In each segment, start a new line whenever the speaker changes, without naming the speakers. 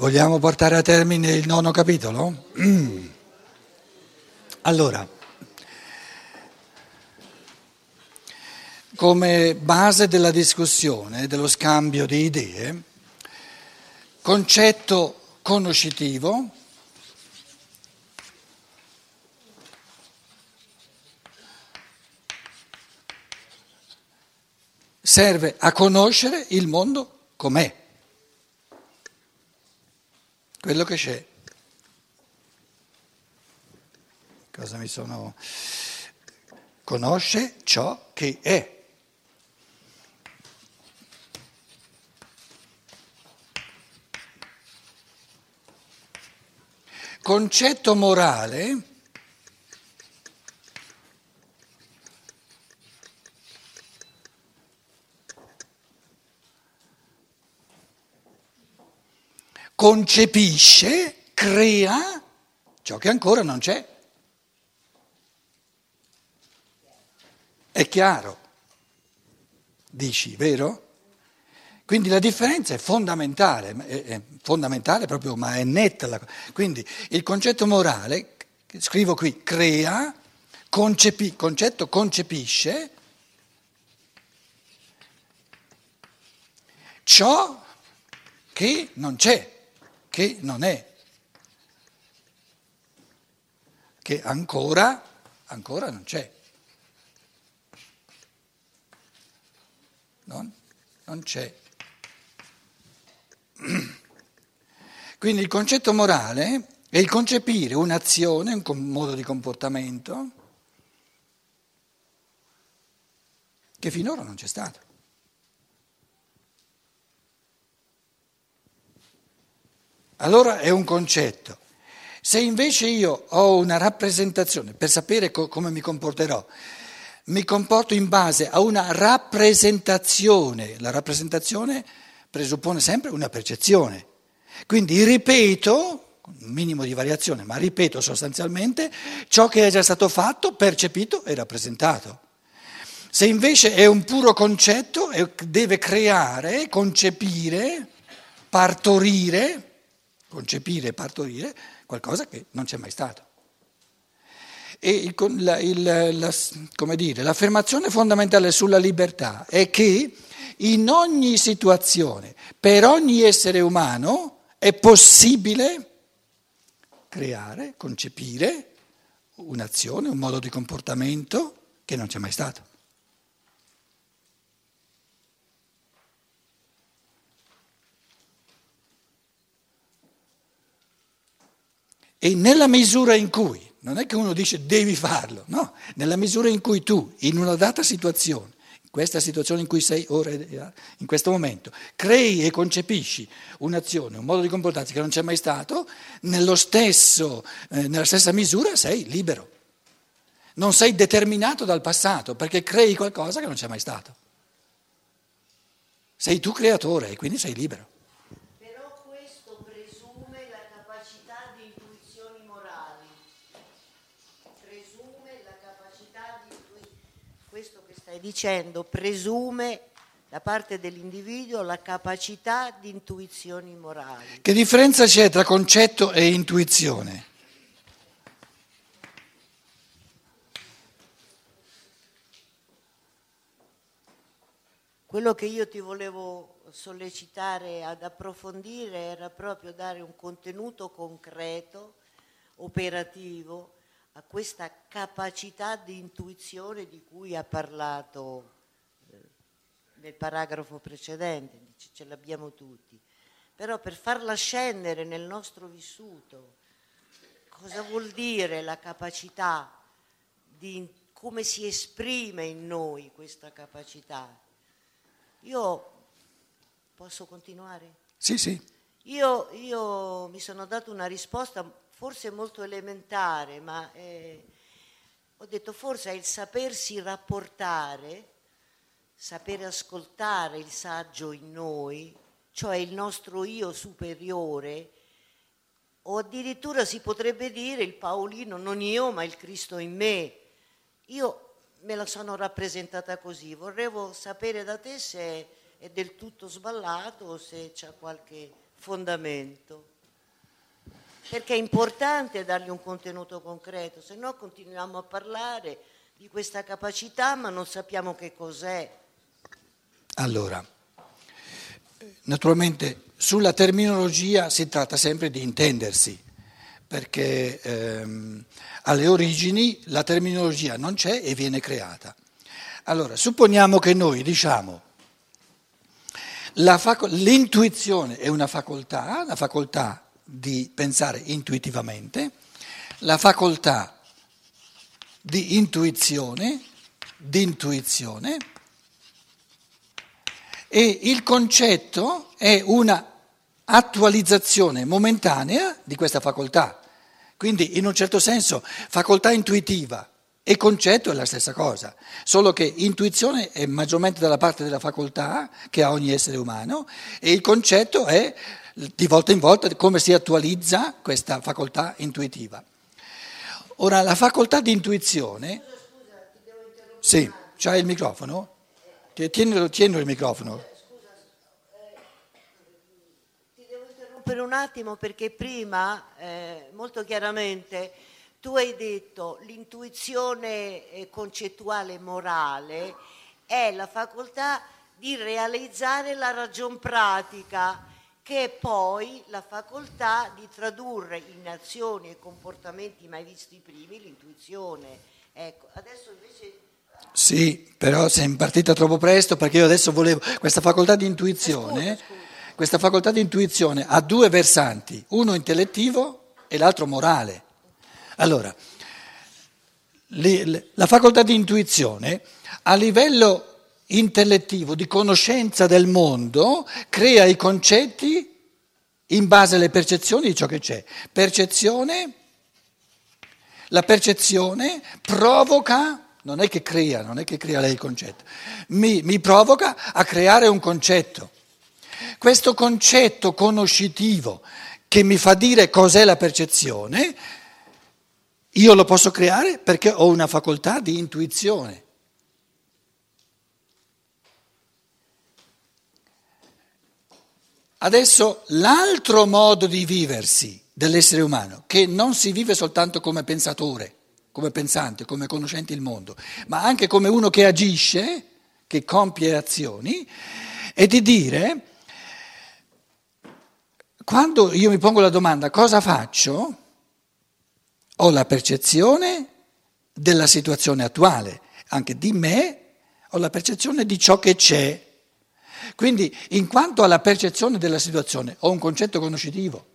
Vogliamo portare a termine il nono capitolo? Allora, come base della discussione, dello scambio di idee, concetto conoscitivo, serve a conoscere il mondo com'è quello che c'è. Cosa mi sono... Conosce ciò che è. Concetto morale concepisce, crea ciò che ancora non c'è. È chiaro, dici, vero? Quindi la differenza è fondamentale, è fondamentale proprio, ma è netta. La... Quindi il concetto morale, scrivo qui, crea, concepi, concetto concepisce ciò che non c'è che non è, che ancora, ancora non c'è. Non, non c'è. Quindi il concetto morale è il concepire un'azione, un modo di comportamento che finora non c'è stato. Allora è un concetto. Se invece io ho una rappresentazione per sapere co- come mi comporterò, mi comporto in base a una rappresentazione, la rappresentazione presuppone sempre una percezione. Quindi ripeto, un minimo di variazione, ma ripeto sostanzialmente ciò che è già stato fatto, percepito e rappresentato. Se invece è un puro concetto, deve creare, concepire, partorire, concepire e partorire qualcosa che non c'è mai stato. E il, la, il, la, dire, l'affermazione fondamentale sulla libertà è che in ogni situazione, per ogni essere umano, è possibile creare, concepire un'azione, un modo di comportamento che non c'è mai stato. E nella misura in cui, non è che uno dice devi farlo, no, nella misura in cui tu, in una data situazione, in questa situazione in cui sei ora, in questo momento, crei e concepisci un'azione, un modo di comportarsi che non c'è mai stato, stesso, eh, nella stessa misura sei libero. Non sei determinato dal passato perché crei qualcosa che non c'è mai stato. Sei tu creatore e quindi sei libero.
stai dicendo, presume da parte dell'individuo la capacità di intuizioni morali.
Che differenza c'è tra concetto e intuizione?
Quello che io ti volevo sollecitare ad approfondire era proprio dare un contenuto concreto, operativo, a questa capacità di intuizione di cui ha parlato eh, nel paragrafo precedente, dice, ce l'abbiamo tutti, però per farla scendere nel nostro vissuto, cosa vuol dire la capacità di come si esprime in noi questa capacità? Io posso continuare?
Sì, sì.
Io, io mi sono dato una risposta forse molto elementare, ma eh, ho detto forse è il sapersi rapportare, sapere ascoltare il saggio in noi, cioè il nostro io superiore, o addirittura si potrebbe dire il Paolino, non io, ma il Cristo in me. Io me la sono rappresentata così, vorrei sapere da te se è del tutto sballato o se c'è qualche fondamento. Perché è importante dargli un contenuto concreto, se no continuiamo a parlare di questa capacità ma non sappiamo che cos'è.
Allora, naturalmente sulla terminologia si tratta sempre di intendersi, perché ehm, alle origini la terminologia non c'è e viene creata. Allora, supponiamo che noi diciamo l'intuizione è una facoltà, la facoltà di pensare intuitivamente, la facoltà di intuizione, di intuizione e il concetto è una attualizzazione momentanea di questa facoltà. Quindi in un certo senso facoltà intuitiva e concetto è la stessa cosa, solo che intuizione è maggiormente dalla parte della facoltà che ha ogni essere umano e il concetto è di volta in volta come si attualizza questa facoltà intuitiva. Ora, la facoltà di intuizione... Sì, c'hai il microfono? Tienilo, tienilo il microfono.
Ti devo interrompere un attimo perché prima, eh, molto chiaramente, tu hai detto l'intuizione eh, concettuale morale è la facoltà di realizzare la ragion pratica, che è poi la facoltà di tradurre in azioni e comportamenti mai visti prima l'intuizione. Ecco, adesso invece
sì, però sei partita troppo presto perché io adesso volevo questa facoltà di intuizione, scusa, scusa. questa facoltà di intuizione ha due versanti, uno intellettivo e l'altro morale. Allora, la facoltà di intuizione a livello intellettivo, di conoscenza del mondo, crea i concetti in base alle percezioni di ciò che c'è. Percezione, la percezione provoca, non è che crea, non è che crea lei il concetto, mi, mi provoca a creare un concetto. Questo concetto conoscitivo che mi fa dire cos'è la percezione, io lo posso creare perché ho una facoltà di intuizione. Adesso l'altro modo di viversi dell'essere umano, che non si vive soltanto come pensatore, come pensante, come conoscente il mondo, ma anche come uno che agisce, che compie azioni, è di dire, quando io mi pongo la domanda cosa faccio, ho la percezione della situazione attuale, anche di me, ho la percezione di ciò che c'è. Quindi, in quanto alla percezione della situazione, ho un concetto conoscitivo,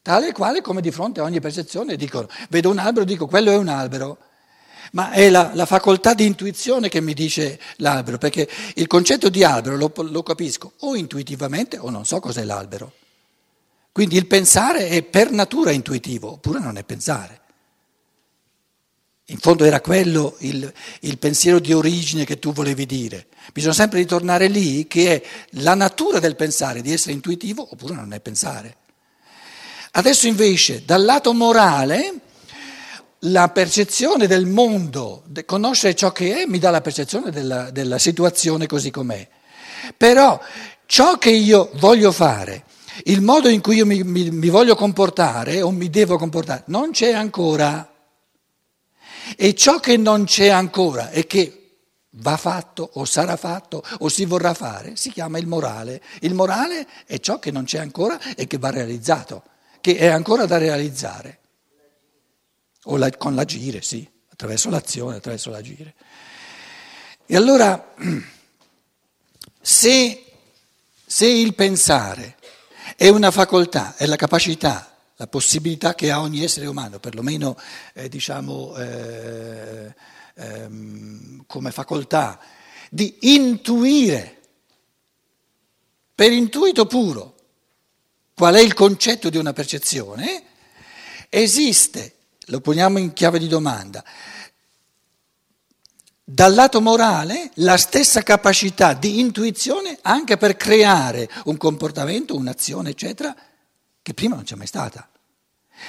tale e quale come di fronte a ogni percezione dico, vedo un albero, dico quello è un albero. Ma è la, la facoltà di intuizione che mi dice l'albero, perché il concetto di albero lo, lo capisco o intuitivamente o non so cos'è l'albero. Quindi il pensare è per natura intuitivo, oppure non è pensare. In fondo era quello il, il, pensiero di origine che tu volevi dire. Bisogna sempre ritornare lì, che è la natura del pensare, di essere intuitivo, oppure non è pensare. Adesso invece, dal lato morale, la percezione del mondo, conoscere ciò che è, mi dà la percezione della, della situazione così com'è. Però ciò che io voglio fare il modo in cui io mi, mi, mi voglio comportare o mi devo comportare non c'è ancora. E ciò che non c'è ancora e che va fatto o sarà fatto o si vorrà fare si chiama il morale. Il morale è ciò che non c'è ancora e che va realizzato, che è ancora da realizzare. O la, con l'agire, sì, attraverso l'azione, attraverso l'agire. E allora, se, se il pensare è una facoltà, è la capacità, la possibilità che ha ogni essere umano, perlomeno eh, diciamo eh, ehm, come facoltà, di intuire. Per intuito puro qual è il concetto di una percezione, esiste, lo poniamo in chiave di domanda, dal lato morale la stessa capacità di intuizione anche per creare un comportamento, un'azione, eccetera, che prima non c'è mai stata.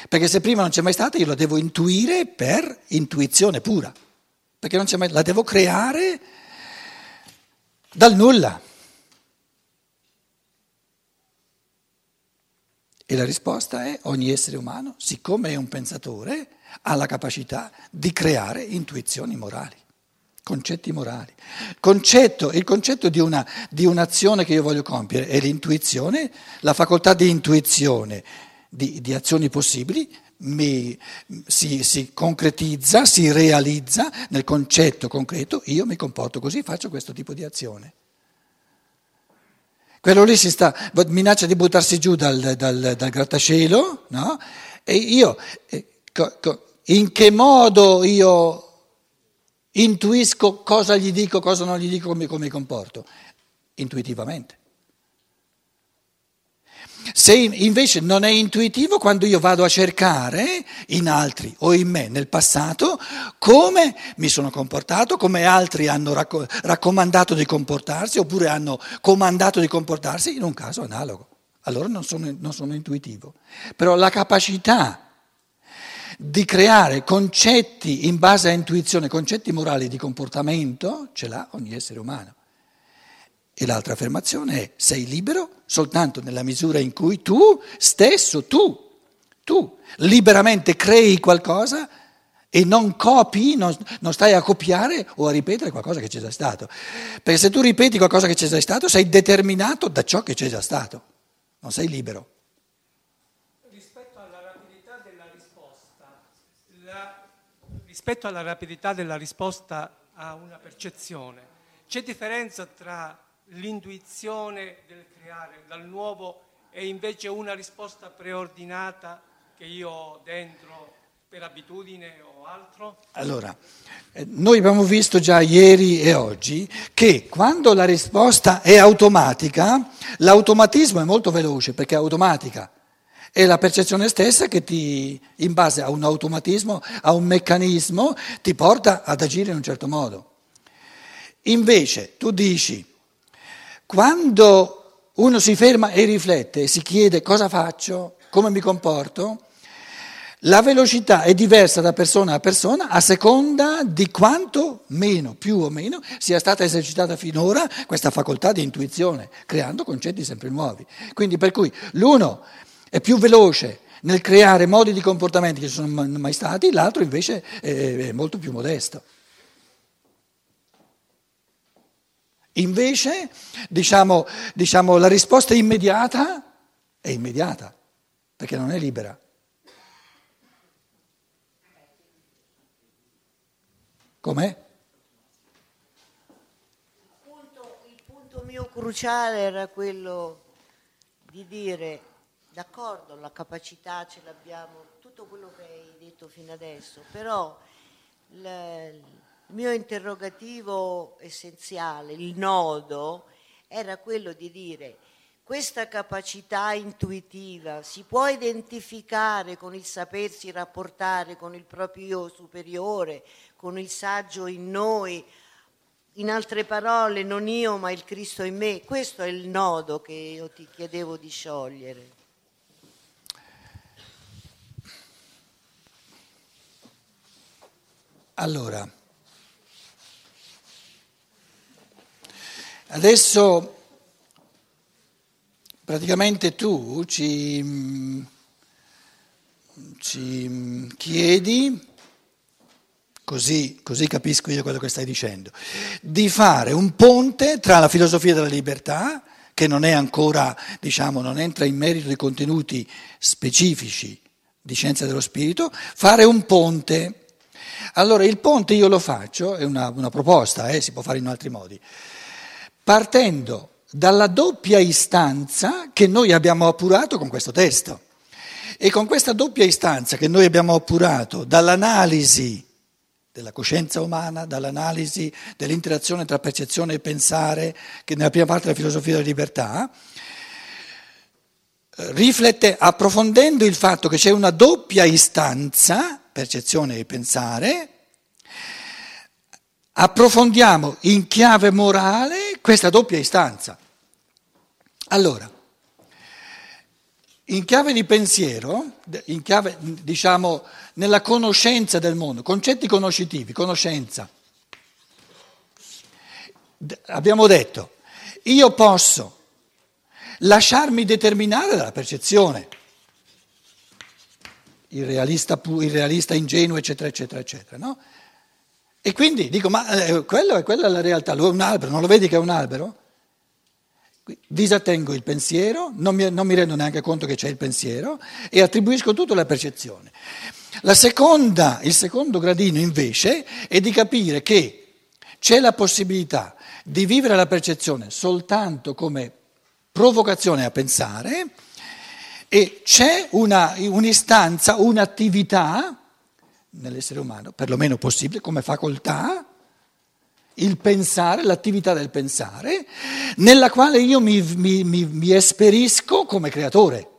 Perché se prima non c'è mai stata io la devo intuire per intuizione pura, perché non c'è mai, la devo creare dal nulla. E la risposta è ogni essere umano, siccome è un pensatore, ha la capacità di creare intuizioni morali, concetti morali. Concetto, il concetto di, una, di un'azione che io voglio compiere è l'intuizione, la facoltà di intuizione di, di azioni possibili mi, si, si, concretizza, si realizza nel concetto concreto, io mi comporto così, faccio questo tipo di azione. Quello lì si sta, minaccia di buttarsi giù dal, dal, dal grattacielo, no? E io, eh, in che modo io intuisco cosa gli dico, cosa non gli dico, come, come mi comporto? Intuitivamente. Se invece non è intuitivo quando io vado a cercare in altri o in me nel passato come mi sono comportato, come altri hanno raccomandato di comportarsi oppure hanno comandato di comportarsi in un caso analogo. Allora non sono, non sono intuitivo. Però la capacità di creare concetti in base a intuizione, concetti morali di comportamento, ce l'ha ogni essere umano. E l'altra affermazione è sei libero soltanto nella misura in cui tu stesso, tu, tu liberamente crei qualcosa e non copi, non, non, stai a copiare o a ripetere qualcosa che c'è già stato. Perché se tu ripeti qualcosa che c'è già stato, sei determinato da ciò che c'è già stato, non sei libero.
Rispetto alla rapidità della risposta, la, rispetto alla rapidità della risposta a una percezione, c'è differenza tra l'intuizione del creare dal nuovo e invece una risposta preordinata che io ho dentro per abitudine o altro?
Allora, eh, noi abbiamo visto già ieri e oggi che quando la risposta è automatica, l'automatismo è molto veloce perché è automatica. È la percezione stessa che ti, in base a un automatismo, a un meccanismo, ti porta ad agire in un certo modo. Invece tu dici, quando uno si ferma e riflette e si chiede cosa faccio, come mi comporto, la velocità è diversa da persona a persona a seconda di quanto meno, più o meno, sia stata esercitata finora questa facoltà di intuizione, creando concetti sempre nuovi. Quindi per cui l'uno è più veloce nel creare modi di comportamento che non sono mai stati, l'altro invece è molto più modesto. Invece, diciamo, diciamo, la risposta immediata è immediata, perché non è libera. Com'è?
Il il punto mio cruciale era quello di dire, d'accordo, la capacità ce l'abbiamo, tutto quello che hai detto fino adesso, però... Il, mio interrogativo essenziale, il nodo, era quello di dire questa capacità intuitiva si può identificare con il sapersi rapportare con il proprio io superiore, con il saggio in noi, in altre parole non io ma il Cristo in me. Questo è il nodo che io ti chiedevo di sciogliere.
Allora, Adesso praticamente tu ci, ci chiedi, così, così, capisco io quello che stai dicendo, di fare un ponte tra la filosofia della libertà, che non è ancora, diciamo, non entra in merito di contenuti specifici di scienza dello spirito, fare un ponte. Allora il ponte io lo faccio, è una, una proposta, eh, si può fare in altri modi partendo dalla doppia istanza che noi abbiamo appurato con questo testo. E con questa doppia istanza che noi abbiamo appurato dall'analisi della coscienza umana, dall'analisi dell'interazione tra percezione e pensare, che nella prima parte della filosofia della libertà, riflette approfondendo il fatto che c'è una doppia istanza, percezione e pensare, approfondiamo in chiave morale questa doppia istanza. Allora, in chiave di pensiero, in chiave, diciamo, nella conoscenza del mondo, concetti conoscitivi, conoscenza, abbiamo detto, io posso lasciarmi determinare dalla percezione, il realista, il realista ingenuo, eccetera, eccetera, eccetera. No? E quindi dico, ma eh, quello è quella la realtà, lo è un albero, non lo vedi che è un albero? Disattengo il pensiero, non mi, non mi rendo neanche conto che c'è il pensiero e attribuisco tutto alla percezione. Seconda, il secondo gradino invece è di capire che c'è la possibilità di vivere la percezione soltanto come provocazione a pensare e c'è una, un'istanza, un'attività nell'essere umano, perlomeno possibile, come facoltà, il pensare, l'attività del pensare, nella quale io mi, mi, mi, mi esperisco come creatore,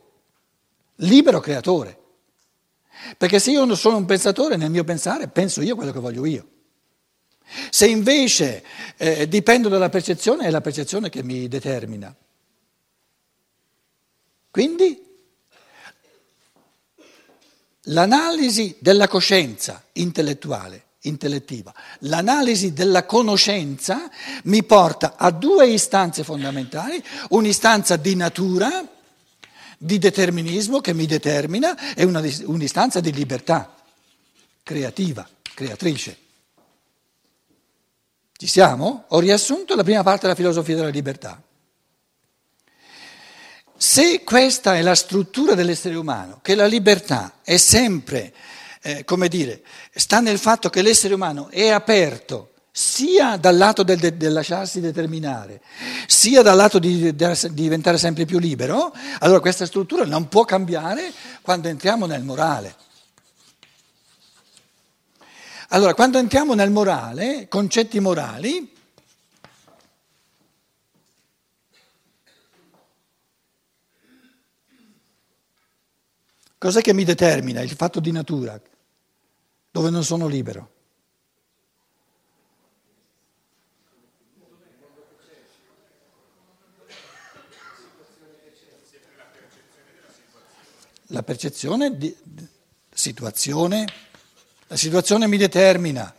libero creatore. Perché se io non sono un pensatore, nel mio pensare penso io quello che voglio io. Se invece eh, dipendo dalla percezione, è la percezione che mi determina. Quindi l'analisi della coscienza intellettuale, intellettiva, l'analisi della conoscenza mi porta a due istanze fondamentali, un'istanza di natura, di determinismo che mi determina e una, un'istanza di libertà creativa, creatrice. Ci siamo? Ho riassunto la prima parte della filosofia della libertà. Se questa è la struttura dell'essere umano, che la libertà è sempre, eh, come dire, sta nel fatto che l'essere umano è aperto sia dal lato del, del, del lasciarsi determinare, sia dal lato di, di, diventare sempre più libero, allora questa struttura non può cambiare quando entriamo nel morale. Allora, quando entriamo nel morale, concetti morali, Cos'è che mi determina? Il fatto di natura, dove non sono libero. La percezione di situazione, la situazione mi determina,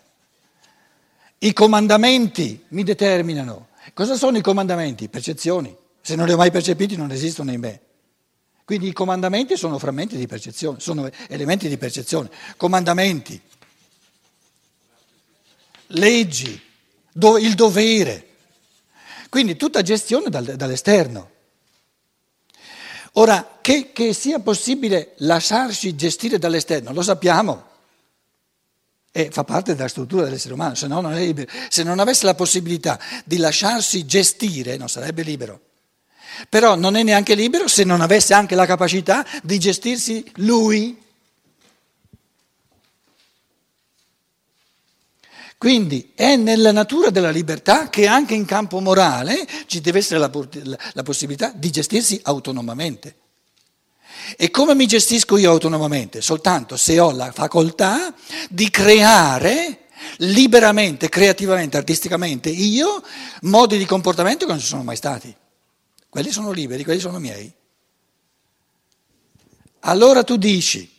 i comandamenti mi determinano. Cosa sono i comandamenti? Percezioni. Se non li ho mai percepiti non esistono in me. Quindi i comandamenti sono frammenti di percezione, sono elementi di percezione. Comandamenti, leggi, do, il dovere. Quindi tutta gestione dal, dall'esterno. Ora, che, che sia possibile lasciarsi gestire dall'esterno, lo sappiamo. E fa parte della struttura dell'essere umano, se no non è libero. Se non avesse la possibilità di lasciarsi gestire, non sarebbe libero. Però non è neanche libero se non avesse anche la capacità di gestirsi lui. Quindi è nella natura della libertà che anche in campo morale ci deve essere la, la, possibilità di gestirsi autonomamente. E come mi gestisco io autonomamente? Soltanto se ho la facoltà di creare liberamente, creativamente, artisticamente io modi di comportamento che non ci sono mai stati. Quelli sono liberi, quelli sono miei. Allora tu dici,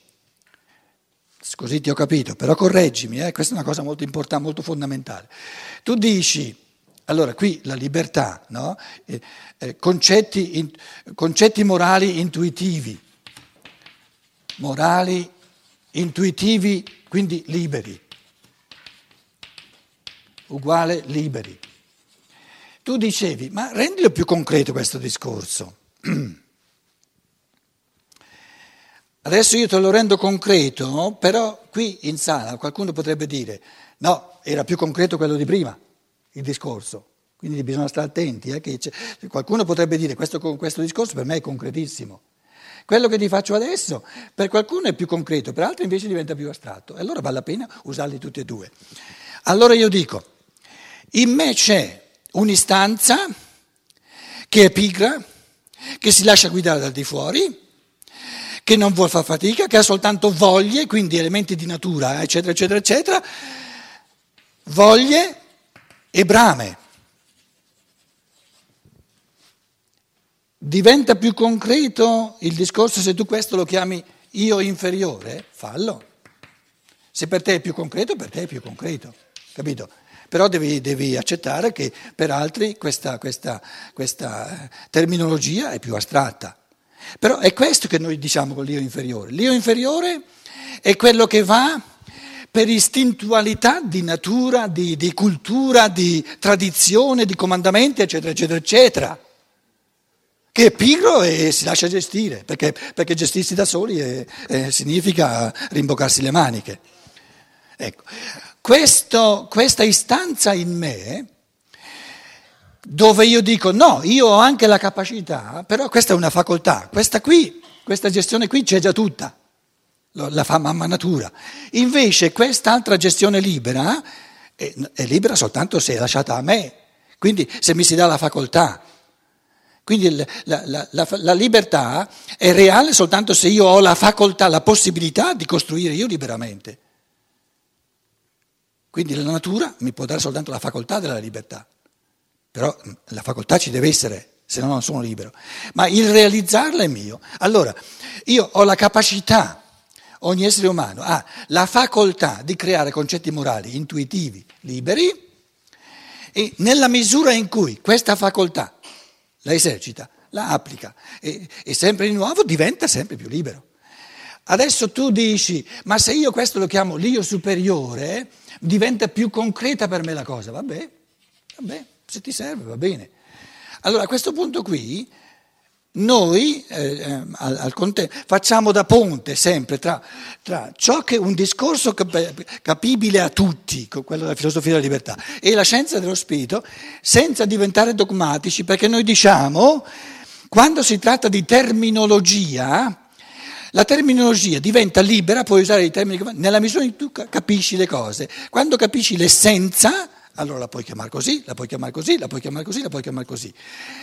così ti ho capito, però correggimi, eh, questa è una cosa molto importante, molto fondamentale. Tu dici, allora qui la libertà, no? eh, eh, concetti, in, concetti morali intuitivi, morali intuitivi, quindi liberi, uguale liberi. Tu dicevi, ma rendilo più concreto questo discorso. Adesso io te lo rendo concreto, però qui in sala qualcuno potrebbe dire, no, era più concreto quello di prima, il discorso. Quindi bisogna stare attenti. Eh, qualcuno potrebbe dire, questo, questo discorso per me è concretissimo. Quello che ti faccio adesso per qualcuno è più concreto, per altri invece diventa più astratto. E allora vale la pena usarli tutti e due. Allora io dico, in me c'è un'istanza che è pigra, che si lascia guidare dal di fuori, che non vuole far fatica, che ha soltanto voglie, quindi elementi di natura, eccetera, eccetera, eccetera, voglie e brame. Diventa più concreto il discorso se tu questo lo chiami io inferiore? Fallo. Se per te è più concreto, per te è più concreto, capito? Però devi, devi accettare che per altri questa, questa, questa terminologia è più astratta. Però è questo che noi diciamo con l'io inferiore. L'io inferiore è quello che va per istintualità di natura, di, di cultura, di tradizione, di comandamenti, eccetera, eccetera, eccetera che è pigro e si lascia gestire, perché, perché gestirsi da soli è, è, significa rimboccarsi le maniche. Ecco. Questo, questa istanza in me, dove io dico no, io ho anche la capacità, però questa è una facoltà, questa qui, questa gestione qui c'è già tutta, la fa mamma natura. Invece quest'altra gestione libera è, è libera soltanto se è lasciata a me, quindi se mi si dà la facoltà. Quindi la, la, la, la, libertà è reale soltanto se io ho la facoltà, la possibilità di costruire io liberamente. Quindi la natura mi può dare soltanto la facoltà della libertà, però la facoltà ci deve essere, se no non sono libero. Ma il realizzarla è mio. Allora, io ho la capacità, ogni essere umano ha la facoltà di creare concetti morali intuitivi, liberi, e nella misura in cui questa facoltà la esercita, la applica e, e sempre di nuovo diventa sempre più libero. Adesso tu dici, ma se io questo lo chiamo l'io superiore, diventa più concreta per me la cosa. Vabbè, vabbè, se ti serve va bene. Allora a questo punto qui noi eh, eh al, al contempo facciamo da ponte sempre tra, tra, ciò che è un discorso capibile a tutti, quello della filosofia della libertà, e la scienza dello spirito, senza diventare dogmatici, perché noi diciamo, quando si tratta di terminologia, la terminologia diventa libera, puoi usare i termini nella misura in cui tu capisci le cose. Quando capisci l'essenza, allora la puoi chiamare così, la puoi chiamare così, la puoi chiamare così, la puoi chiamare così.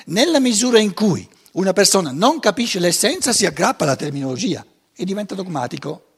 Nella misura in cui una persona non capisce l'essenza, si aggrappa alla terminologia e diventa dogmatico.